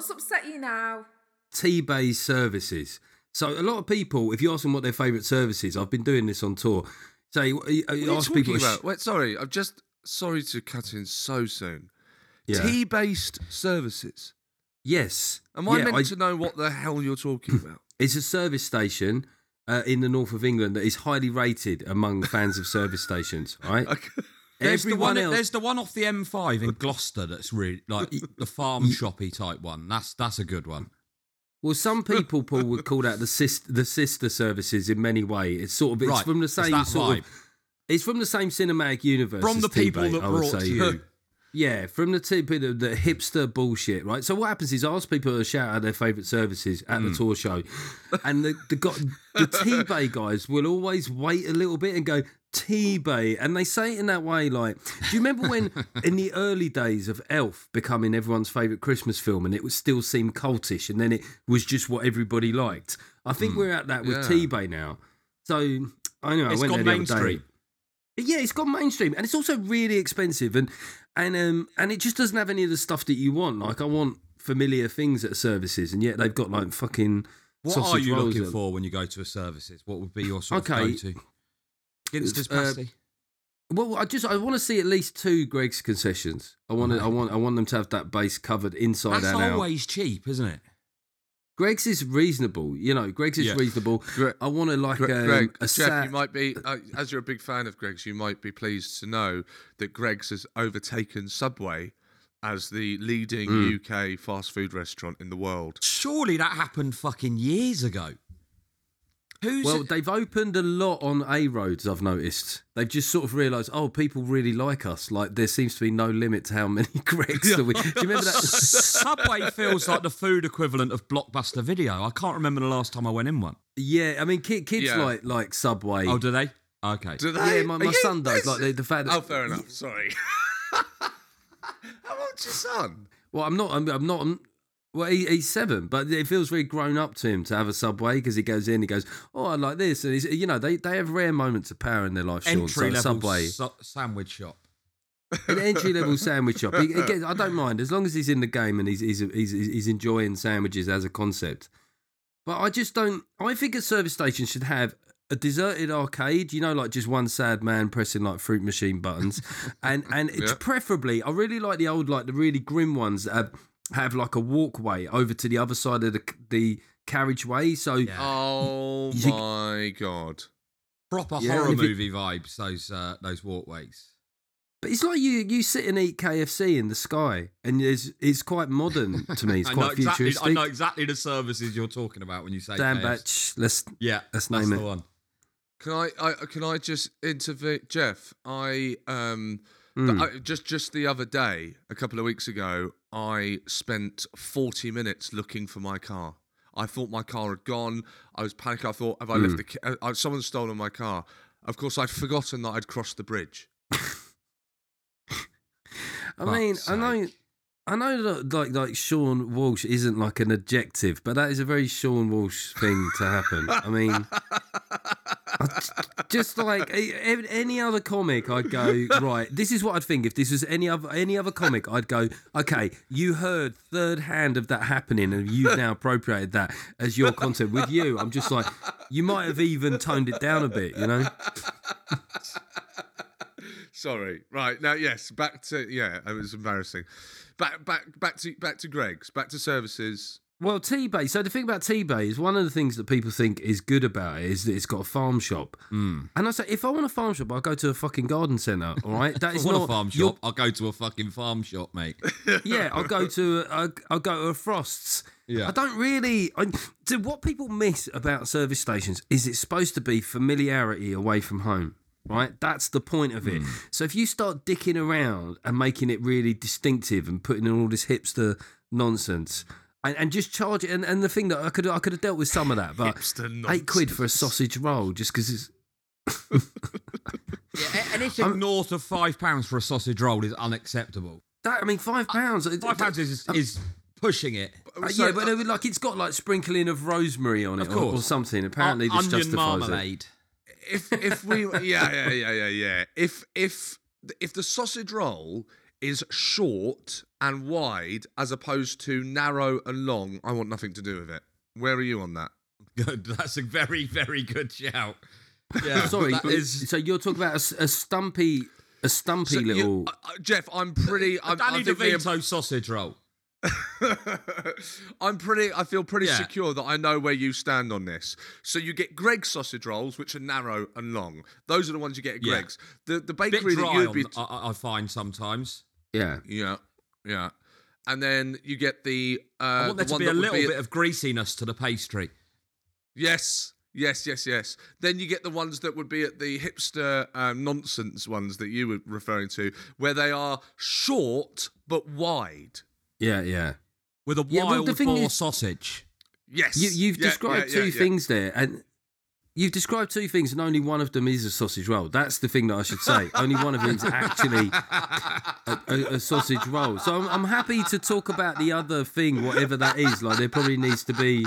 What's upset you now? Tebay services. So a lot of people, if you ask them what their favourite service is, I've been doing this on tour. Say, you What are you ask talking people. about? Wait, sorry, I'm just sorry to cut in so soon. Yeah. Tebay services. Yes. Am I Yeah, meant I- to know what the hell you're talking about? It's a service station uh, in the north of England that is highly rated among fans of service stations. Right. There's the, one, else. there's the one off the M5 in Gloucester that's really like the farm shoppy type one. That's that's a good one. Well, some people, Paul, would call that the sister, the sister services in many ways. It's sort of it's Right, from the same sort vibe. of. It's from the same cinematic universe. From the people Tebay, that I brought say. you. Yeah, from the t- the, the hipster bullshit, right? So what happens is I ask people to shout out their favourite services at Hmm. the tour show, and the the, the Tebay guys will always wait a little bit and go Tebay, and they say it in that way. Like, do you remember when in the early days of Elf becoming everyone's favourite Christmas film, and it would still seem cultish, and then it was just what everybody liked? I think we're at that with Yeah. Tebay now. So I know I It's went gone there the other day. Yeah, it's gone mainstream, and it's also really expensive, and and um and it just doesn't have any of the stuff that you want. Like I want familiar things at services, and yet they've got like fucking. What are you looking for when you go to a services? What would be your sort Okay. of go-to? Ginsters Uh, pasty. Well, I just I want to see at least two Greggs concessions. I want to, I want I want them to have that base covered inside That's and out. always cheap, isn't it? Greggs is reasonable, you know. Greggs is Yeah. reasonable. Gre- I want to like Gre- um, Greg, a Geoff, sat- you might be, uh, as you're a big fan of Greggs, you might be pleased to know that Greggs has overtaken Subway as the leading Mm. UK fast food restaurant in the world. Surely that happened fucking years ago. Who's Well, they've opened a lot on A roads. I've noticed they've just sort of realised, oh, people really like us. Like there seems to be no limit to how many Greggs that we. Do you remember that? Subway feels like the food equivalent of Blockbuster Video. I can't remember the last time I went in one. yeah, I mean, kids Yeah. like like Subway. Oh, do they? Okay. Do they? Yeah, my, Are my you- son does. Like the, the fact that Oh, fair enough. Sorry. How old's your son? Well, I'm not. I'm, I'm not. I'm, well, he, he's seven, but it feels very grown up to him to have a subway because he goes in, he goes, "Oh, I like this," and he's, you know, they they have rare moments of power in their life. Seann, so Entry a level subway, su- sandwich shop. an entry level sandwich shop. He, I don't mind as long as he's in the game and he's, he's he's he's enjoying sandwiches as a concept. But I just don't. I think a service station should have a deserted arcade. You know, like just one sad man pressing like fruit machine buttons, and and it's Yeah. preferably. I really like the old, like the really grim ones that have, have like a walkway over to the other side of the the carriageway. So Oh You- my god. Proper Yeah, horror and if it- movie vibes. Those uh, those walkways. But it's like you you sit and eat KFC in the sky, and it's it's quite modern to me. It's quite know exactly. futuristic. I know exactly the services you're talking about when you say Dan KFC. Batch, let's Yeah, let's that's name the it. one. Can I, I can I just intervene, Geoff? I um Mm. th- I, just just the other day, a couple of weeks ago, I spent forty minutes looking for my car. I thought my car had gone. I was panicking. I thought, have I Mm. left the? ki- Uh, uh, someone's stolen my car. Of course, I'd forgotten that I'd crossed the bridge. I mean, Fuck's I know. I know that like like Seann Walsh isn't like an adjective, but that is a very Seann Walsh thing to happen. I mean, I just like any other comic, I'd go right. This is what I'd think if this was any other any other comic. I'd go, okay, you heard third hand of that happening, and you've now appropriated that as your content. With you, I'm just like, you might have even toned it down a bit, you know. Sorry. Right now, yes. Back to yeah. It was embarrassing. Back back back to back to Greggs. Back to services. Well, Tebay. So the thing about Tebay is one of the things that people think is good about it is that it's got a farm shop. Hmm. And I say, if I want a farm shop, I'll go to a fucking garden centre. All right, that is I want not a farm you're- shop, I'll go to a fucking farm shop, mate. Yeah, I'll go to I'll, I'll go to a Frosts. Yeah. I don't really. I, so what people miss about service stations is it's supposed to be familiarity away from home. Right, that's the point of it. So if you start dicking around and making it really distinctive and putting in all this hipster nonsense, and, and just charge it, and, and the thing that I could I could have dealt with some of that, but eight quid for a sausage roll just because it's Yeah, anything north of five pounds for a sausage roll is unacceptable. that. I mean, five pounds. Five pounds is is pushing it. Uh, yeah, but it would, like it's got like sprinkling of rosemary on it, Of or- or, something. Apparently, O- this onion justifies it. marmalade. if if we yeah yeah yeah yeah yeah if if if the sausage roll is short and wide as opposed to narrow and long, I want nothing to do with it. Where are you on that? Good. That's a very very good shout. Yeah, Sorry, that is. so you're talking about a s- a, stumpy, a stumpy So little. uh, uh, Geoff, I'm pretty. I'm, Danny I think the- DeVito sausage roll. I'm pretty. I feel pretty Yeah. secure that I know where you stand on this. So you get Greggs sausage rolls, which are narrow and long. Those are the ones you get at Yeah. Greggs. The the Bit bakery that you'd be. I, I- I find sometimes. Yeah, yeah, yeah. And then you get the. Uh, I want there the to be a little be bit of greasiness to the pastry. Yes, yes, yes, yes. Then you get the ones that would be at the hipster um, nonsense ones that you were referring to, where they are short but wide. yeah, yeah. With a Yeah, well, wild the thing boar is- sausage. Yes, You, you've Yeah, described yeah, two yeah, yeah. things there, and you've described two things, and only one of them is a sausage roll. That's the thing that I should say. only one of them is actually a, a, a sausage roll. So I'm, I'm happy to talk about the other thing, whatever that is. Like there probably needs to be.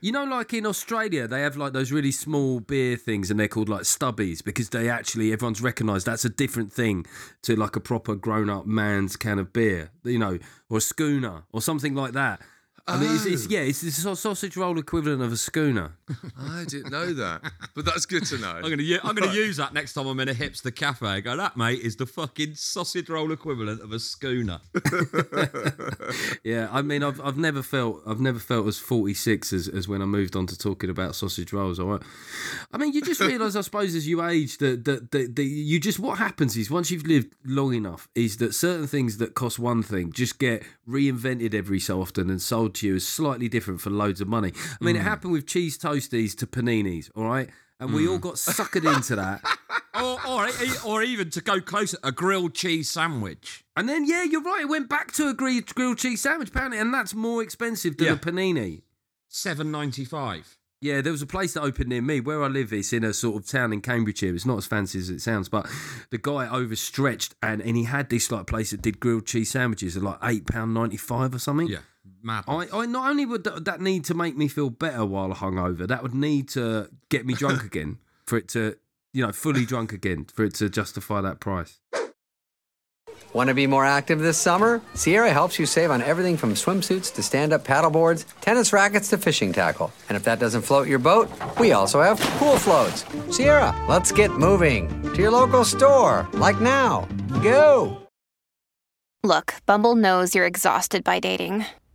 You know, like in Australia, they have like those really small beer things, and they're called like stubbies because they actually everyone's recognised that's a different thing to like a proper grown-up man's can of beer, you know, or a schooner or something like that. I mean, it's, it's oh. yeah, it's the sau- sausage roll equivalent of a schooner. I didn't know that, but that's good to know. I'm gonna u- I'm gonna use that next time I'm in a hipster cafe. I go, that mate is the fucking sausage roll equivalent of a schooner. Yeah, I mean, I've I've never felt I've never felt as forty six as, as when I moved on to talking about sausage rolls. All right, I mean, you just realise, I suppose, as you age, that that, that that you just what happens is once you've lived long enough, is that certain things that cost one thing just get reinvented every so often and sold to you is slightly different for loads of money. I mean, it hmm. happened with cheese toasties to paninis. All right. And we all hmm. got suckered into that. or, or or even to go closer, a grilled cheese sandwich. And then, yeah, you're right. It went back to a grilled, grilled cheese sandwich, apparently, and that's more expensive than Yeah. a panini. Seven ninety five. Yeah, there was a place that opened near me where I live. It's in a sort of town in Cambridgeshire. It's not as fancy as it sounds, but the guy overstretched and, and he had this like place that did grilled cheese sandwiches at like eight pound ninety five or something. Yeah, mad. I, I not only would that, that need to make me feel better while hungover, that would need to get me drunk again for it to, you know, fully drunk again for it to justify that price. Want to be more active this summer? Sierra helps you save on everything from swimsuits to stand up paddleboards, tennis rackets to fishing tackle. And if that doesn't float your boat, we also have pool floats. Sierra, let's get moving to your local store, like now. Go! Look, Bumble knows you're exhausted by dating.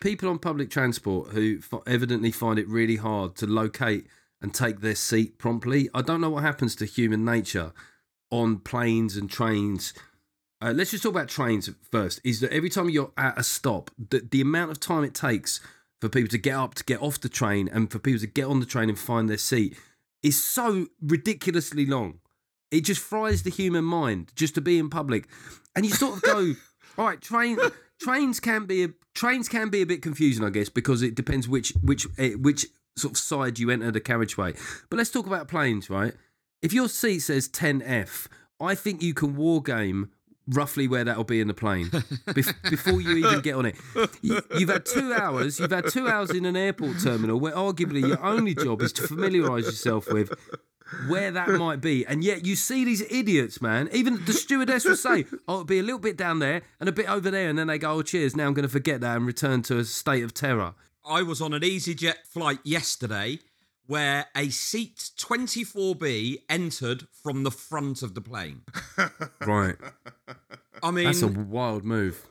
People on public transport who f- evidently find it really hard to locate and take their seat promptly. I don't know what happens to human nature on planes and trains. Uh, let's just talk about trains first. Is that every time you're at a stop, the, the amount of time it takes for people to get up, to get off the train, and for people to get on the train and find their seat is so ridiculously long. It just fries the human mind just to be in public, and you sort of go, "All right, train." Trains can be a, trains can be a bit confusing, I guess, because it depends which which eh, which sort of side you enter the carriageway. But let's talk about planes, right? If your seat says 10F, I think you can war game roughly where that'll be in the plane bef- before you even get on it. You, you've had two hours. You've had two hours in an airport terminal where arguably your only job is to familiarise yourself with where that might be. And yet you see these idiots, man. Even the stewardess will say, oh, it'll be a little bit down there and a bit over there. And then they go, oh, cheers. Now I'm going to forget that and return to a state of terror. I was on an EasyJet flight yesterday where a seat 24B entered from the front of the plane. Right. I mean, That's a wild move.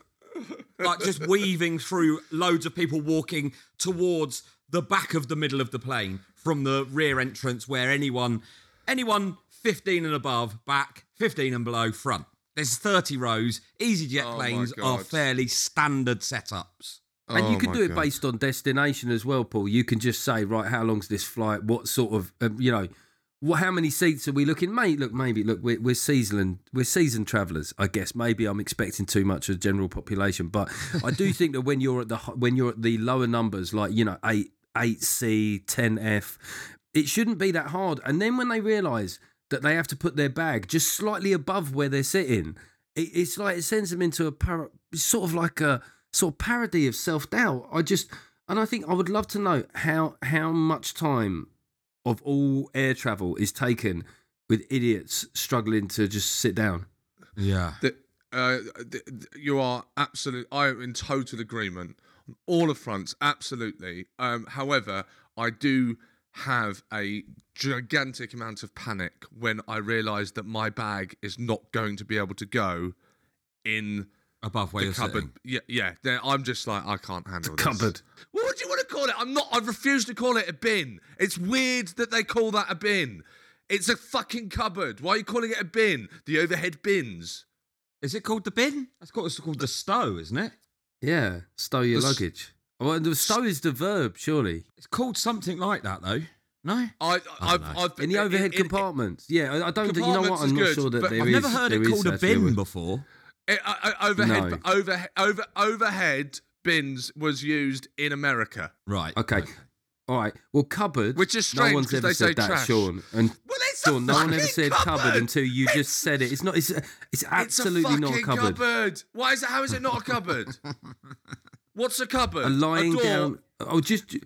like just weaving through loads of people walking towards the back of the middle of the plane from the rear entrance where anyone anyone 15 and above back 15 and below front there's 30 rows easyjet Oh planes are fairly standard setups And you Oh can do it God. based on destination as well, Paul. You can just say, right, how long's this flight? What sort of, um, you know, what? How many seats are we looking? Mate, look, maybe look, we're, we're seasoned, we're seasoned travellers, I guess. Maybe I'm expecting too much of the general population, but I do think that when you're at the when you're at the lower numbers, like you know, eight eight C, ten F, it shouldn't be that hard. And then when they realise that they have to put their bag just slightly above where they're sitting, it, it's like it sends them into a para, sort of like a sort of parody of self doubt. I just and I think I would love to know how how much time of all air travel is taken with idiots struggling to just sit down. yeah The, uh, the, the- you are absolute. I am in total agreement on all of fronts. Absolutely. Um, however, I do have a gigantic amount of panic when I realise that my bag is not going to be able to go in above where the cupboard. sitting Yeah, yeah. I'm just like I can't handle this. Cupboard. Well, what do you want to call it? I'm not. I refuse to call it a bin. It's weird that they call that a bin. It's a fucking cupboard. Why are you calling it a bin? The overhead bins. is it called the bin that's called, it's called the stow isn't it Yeah, stow your The s- luggage. Well, the stow is the verb, surely. it's called something like that though no I, I've, know. I've In the overhead compartments. Yeah, I- I don't. You know what? Compartments I'm not good, sure that but there i've is- never heard it there is called a actually bin before It, I, overhead, No. over, overhead bins was used in America. right Okay. All right. Well, cupboard. Which is no strange one's 'cause ever they said that, trash. Seann. And Well, it's a Seann, no one ever said cupboard, cupboard. until you just said it. It's not. It's. It's absolutely it's a not a cupboard. cupboard. Why is it? How is it not a cupboard? What's a cupboard? A lying door. down. Oh, just.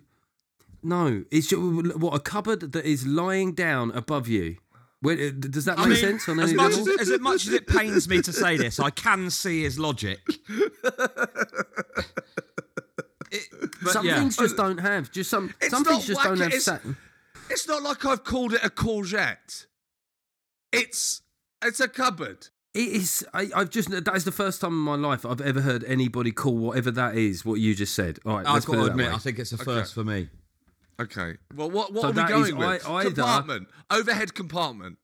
No, it's ju- what a cupboard that is lying down above you. Where, uh, does that I make mean, sense on as much level? as, as much as it pains me to say this, I can see his logic. It- some yeah. things just don't have. Just some. It's some not things just don't have. it's- Sat- It's not like I've called it a courgette. It's it's a cupboard. It is. I, I've just. That is the first time in my life I've ever heard anybody call whatever that is what you just said. All right, I've got to admit, way. I think it's a Okay. first for me. Okay. Well, what what So are we that going with? ei- either- compartment, overhead compartment.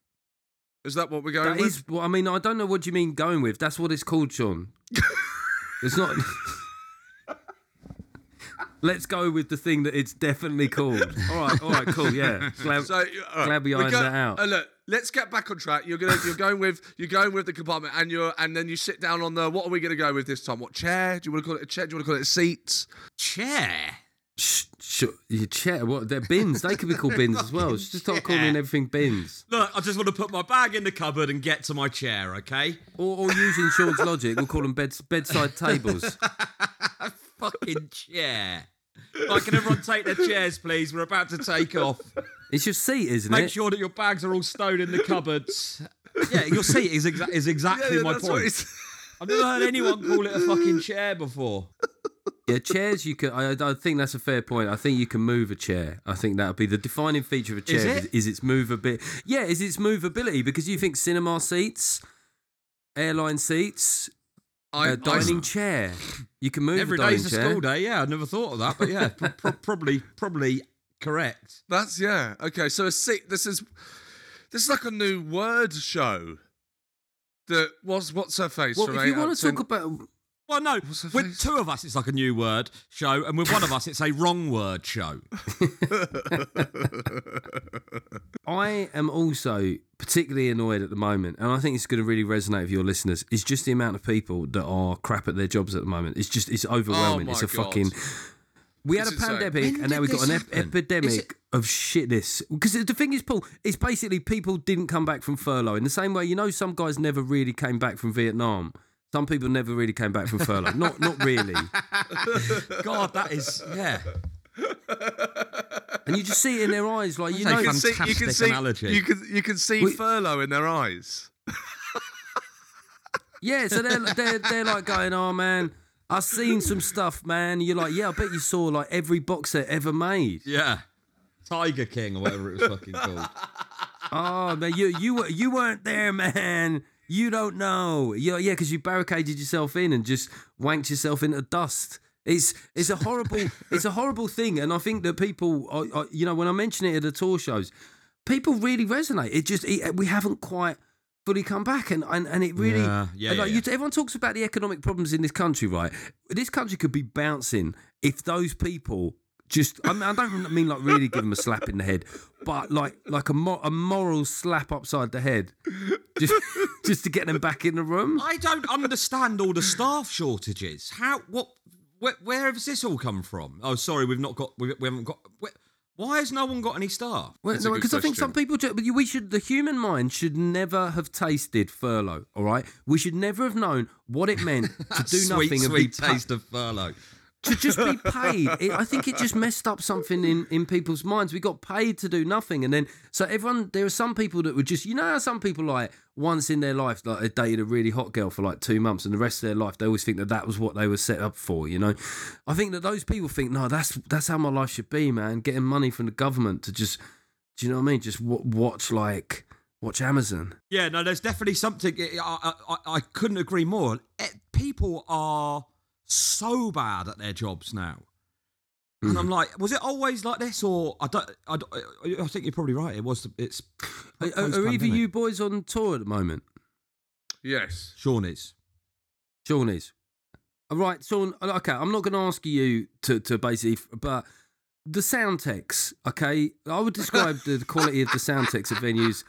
Is that what we're going That with? is. Well, I mean, I don't know what you mean going with. That's what it's called, Seann. it's not. Let's go with the thing that it's definitely called. All right, all right, cool, yeah. Glad, So, all right, glad we we're ironed go- that out. uh, look, let's get back on track. You're gonna, you're going with, you're going with the compartment, and you're, and then you sit down on the. What are we gonna go with this time? What chair? Do you want to call it a chair? Do you want to call it a seat? Chair. Shh, shh, your chair. What? They're bins. They could be called bins as well. Just start calling everything bins. Look, I just want to put my bag in the cupboard and get to my chair, okay? Or, or using Seann's logic, we'll call them beds, bedside tables. fucking chair. Like, can everyone take their chairs, please? We're about to take off. It's your seat, isn't Make it? Make sure that your bags are all stowed in the cupboards. Yeah, your seat is, exa- is exactly Yeah, yeah, my that's what point. I've never heard anyone call it a fucking chair before. Yeah, chairs. You can. I, I think that's a fair point. I think you can move a chair. I think that would be the defining feature of a chair. it? Is, is its movability? Yeah, is its movability because you think cinema seats, airline seats, I- a I- dining chair. You can move Every a dining day's a chair. school day. Yeah, I never thought of that, but yeah, pro- pro- probably, probably correct. That's yeah. Okay, so a seat. This is this is like a new word show. That was what's her face? Well, from if you want to talk about Well, no, with two of us, it's like a new word show, and with one of us, it's a wrong word show. I am also particularly annoyed at the moment, and I think it's going to really resonate with your listeners. Is just the amount of people that are crap at their jobs at the moment. It's just it's overwhelming. Oh it's a God. fucking. We had a pandemic, When and now we've got an ep- epidemic it- of shitness. Because the thing is, Paul, it's basically people didn't come back from furlough in the same way. You know, some guys never really came back from Vietnam. Some people never really came back from furlough. not not really. God, that is yeah. And you just see it in their eyes, like you know. you can see, you can see, analogy. you can you can see We- furlough in their eyes. Yeah, so they're, they're, they're like going, oh man, I've seen some stuff, man. You're like, yeah, I bet you saw like every box set ever made. Yeah. Tiger King or whatever it was fucking called. Oh man, you you were you weren't there, man. You don't know. You yeah, because you barricaded yourself in and just wanked yourself into dust. It's it's a horrible it's a horrible thing, and I think that people, are, are, you know, when I mention it at the tour shows, people really resonate. It just it, we haven't quite fully come back, and and, and it really Yeah, yeah, like, yeah, you- everyone talks about the economic problems in this country, right? This country could be bouncing if those people just I, mean, I don't mean like really give them a slap in the head, but like like a, mo- a moral slap upside the head, just just to get them back in the room. I don't understand all the staff shortages. How? What? Where, where has this all come from? Oh, sorry, we've not got. We, we haven't got. Where, why has no one got any staff? Well, no, because I think some people, ju- but we should. The human mind should never have tasted furlough. All right, we should never have known what it meant to do sweet, nothing and be sweet pa- taste of furlough. To just be paid. It, I think it just messed up something in, in people's minds. We got paid to do nothing, and then so everyone. There are some people that were just, you know, how some people like once in their life, like they dated a really hot girl for like two months, and the rest of their life they always think that that was what they were set up for. You know, I think that those people think, no, that's that's how my life should be, man. Getting money from the government to just, do you know what I mean? Just w- watch like watch Amazon. Yeah, no, there's definitely something. I, I, I- couldn't agree more. Eh, People are so bad at their jobs now. And Mm. I'm like, was it always like this, or I don't? I, don't- I think you're probably right. It was. It's. Are, are- are either you boys on tour at the moment? Yes. Seann is. Seann is. All right, Seann. Okay, I'm not going to ask you to, to basically, but the sound techs, okay, I would describe the quality of the sound techs at venues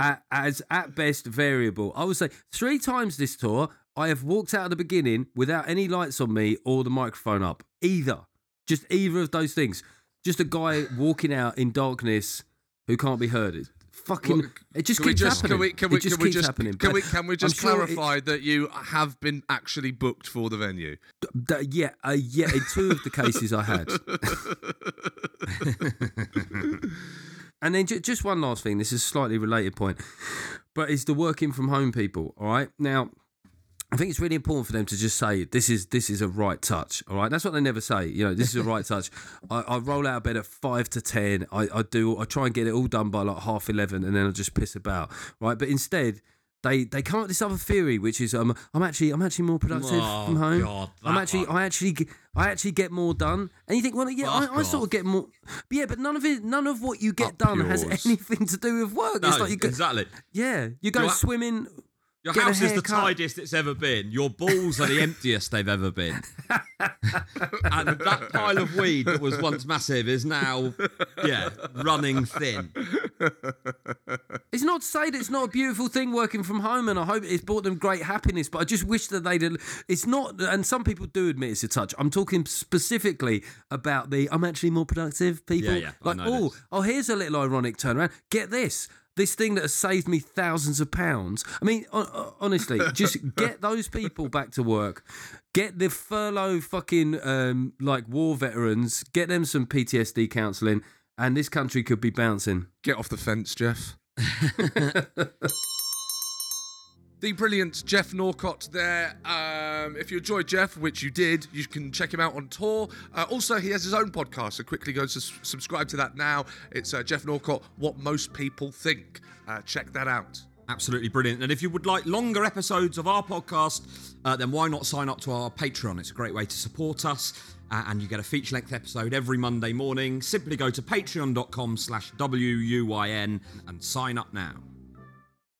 at, as at best variable. I would say three times this tour, I have walked out at the beginning without any lights on me or the microphone up. Either. Just either of those things. Just a guy walking out in darkness who can't be heard. It fucking. Well, it just keeps just, happening. Can we, can we, it just can keeps just, happening. Can we, can we just sure it- clarify that you have been actually booked for the venue? D- yeah, uh, yeah. In two of the cases I had. and then ju- just one last thing. This is a slightly related point, but it's the working from home people. All right, now. I think it's really important for them to just say this is this is a right touch. All right, that's what they never say. You know, this is a right touch. I, I roll out of bed at five to ten. I, I do. I try and get it all done by like half eleven, and then I just piss about. Right, but instead. They, they come up with this other theory, which is um, I'm actually I'm actually more productive Oh, from home. God, I'm actually one. I actually I actually get more done. And you think, well, yeah, I, I sort of get more. But yeah, but none of it, none of what you get Up done has anything to do with work. No, it's like you go, exactly. yeah, you go Your- swimming. Your get house is the tidiest it's ever been. Your balls are the emptiest they've ever been. and that pile of weed that was once massive is now, yeah, running thin. It's not to say that it's not a beautiful thing working from home, and I hope it's brought them great happiness. But I just wish that they'd. It's not, and some people do admit it's a touch. I'm talking specifically about the. I'm actually more productive people. Yeah, yeah, like, oh, oh, here's a little ironic turnaround. Get this. This thing that has saved me thousands of pounds. I mean, honestly, just get those people back to work. Get the furlough fucking um, like war veterans. Get them some PTSD counselling, and this country could be bouncing. Get off the fence, Geoff. The brilliant Geoff Norcott there. Um, if you enjoyed Geoff, which you did, you can check him out on tour. Uh, also, he has his own podcast, so quickly go to subscribe to that now. It's uh, Geoff Norcott, What Most People Think. Uh, check that out. Absolutely brilliant. And if you would like longer episodes of our podcast, uh, then why not sign up to our Patreon? It's a great way to support us. Uh, and you get a feature-length episode every Monday morning. Simply go to patreon.com slash W-U-Y-N and sign up now.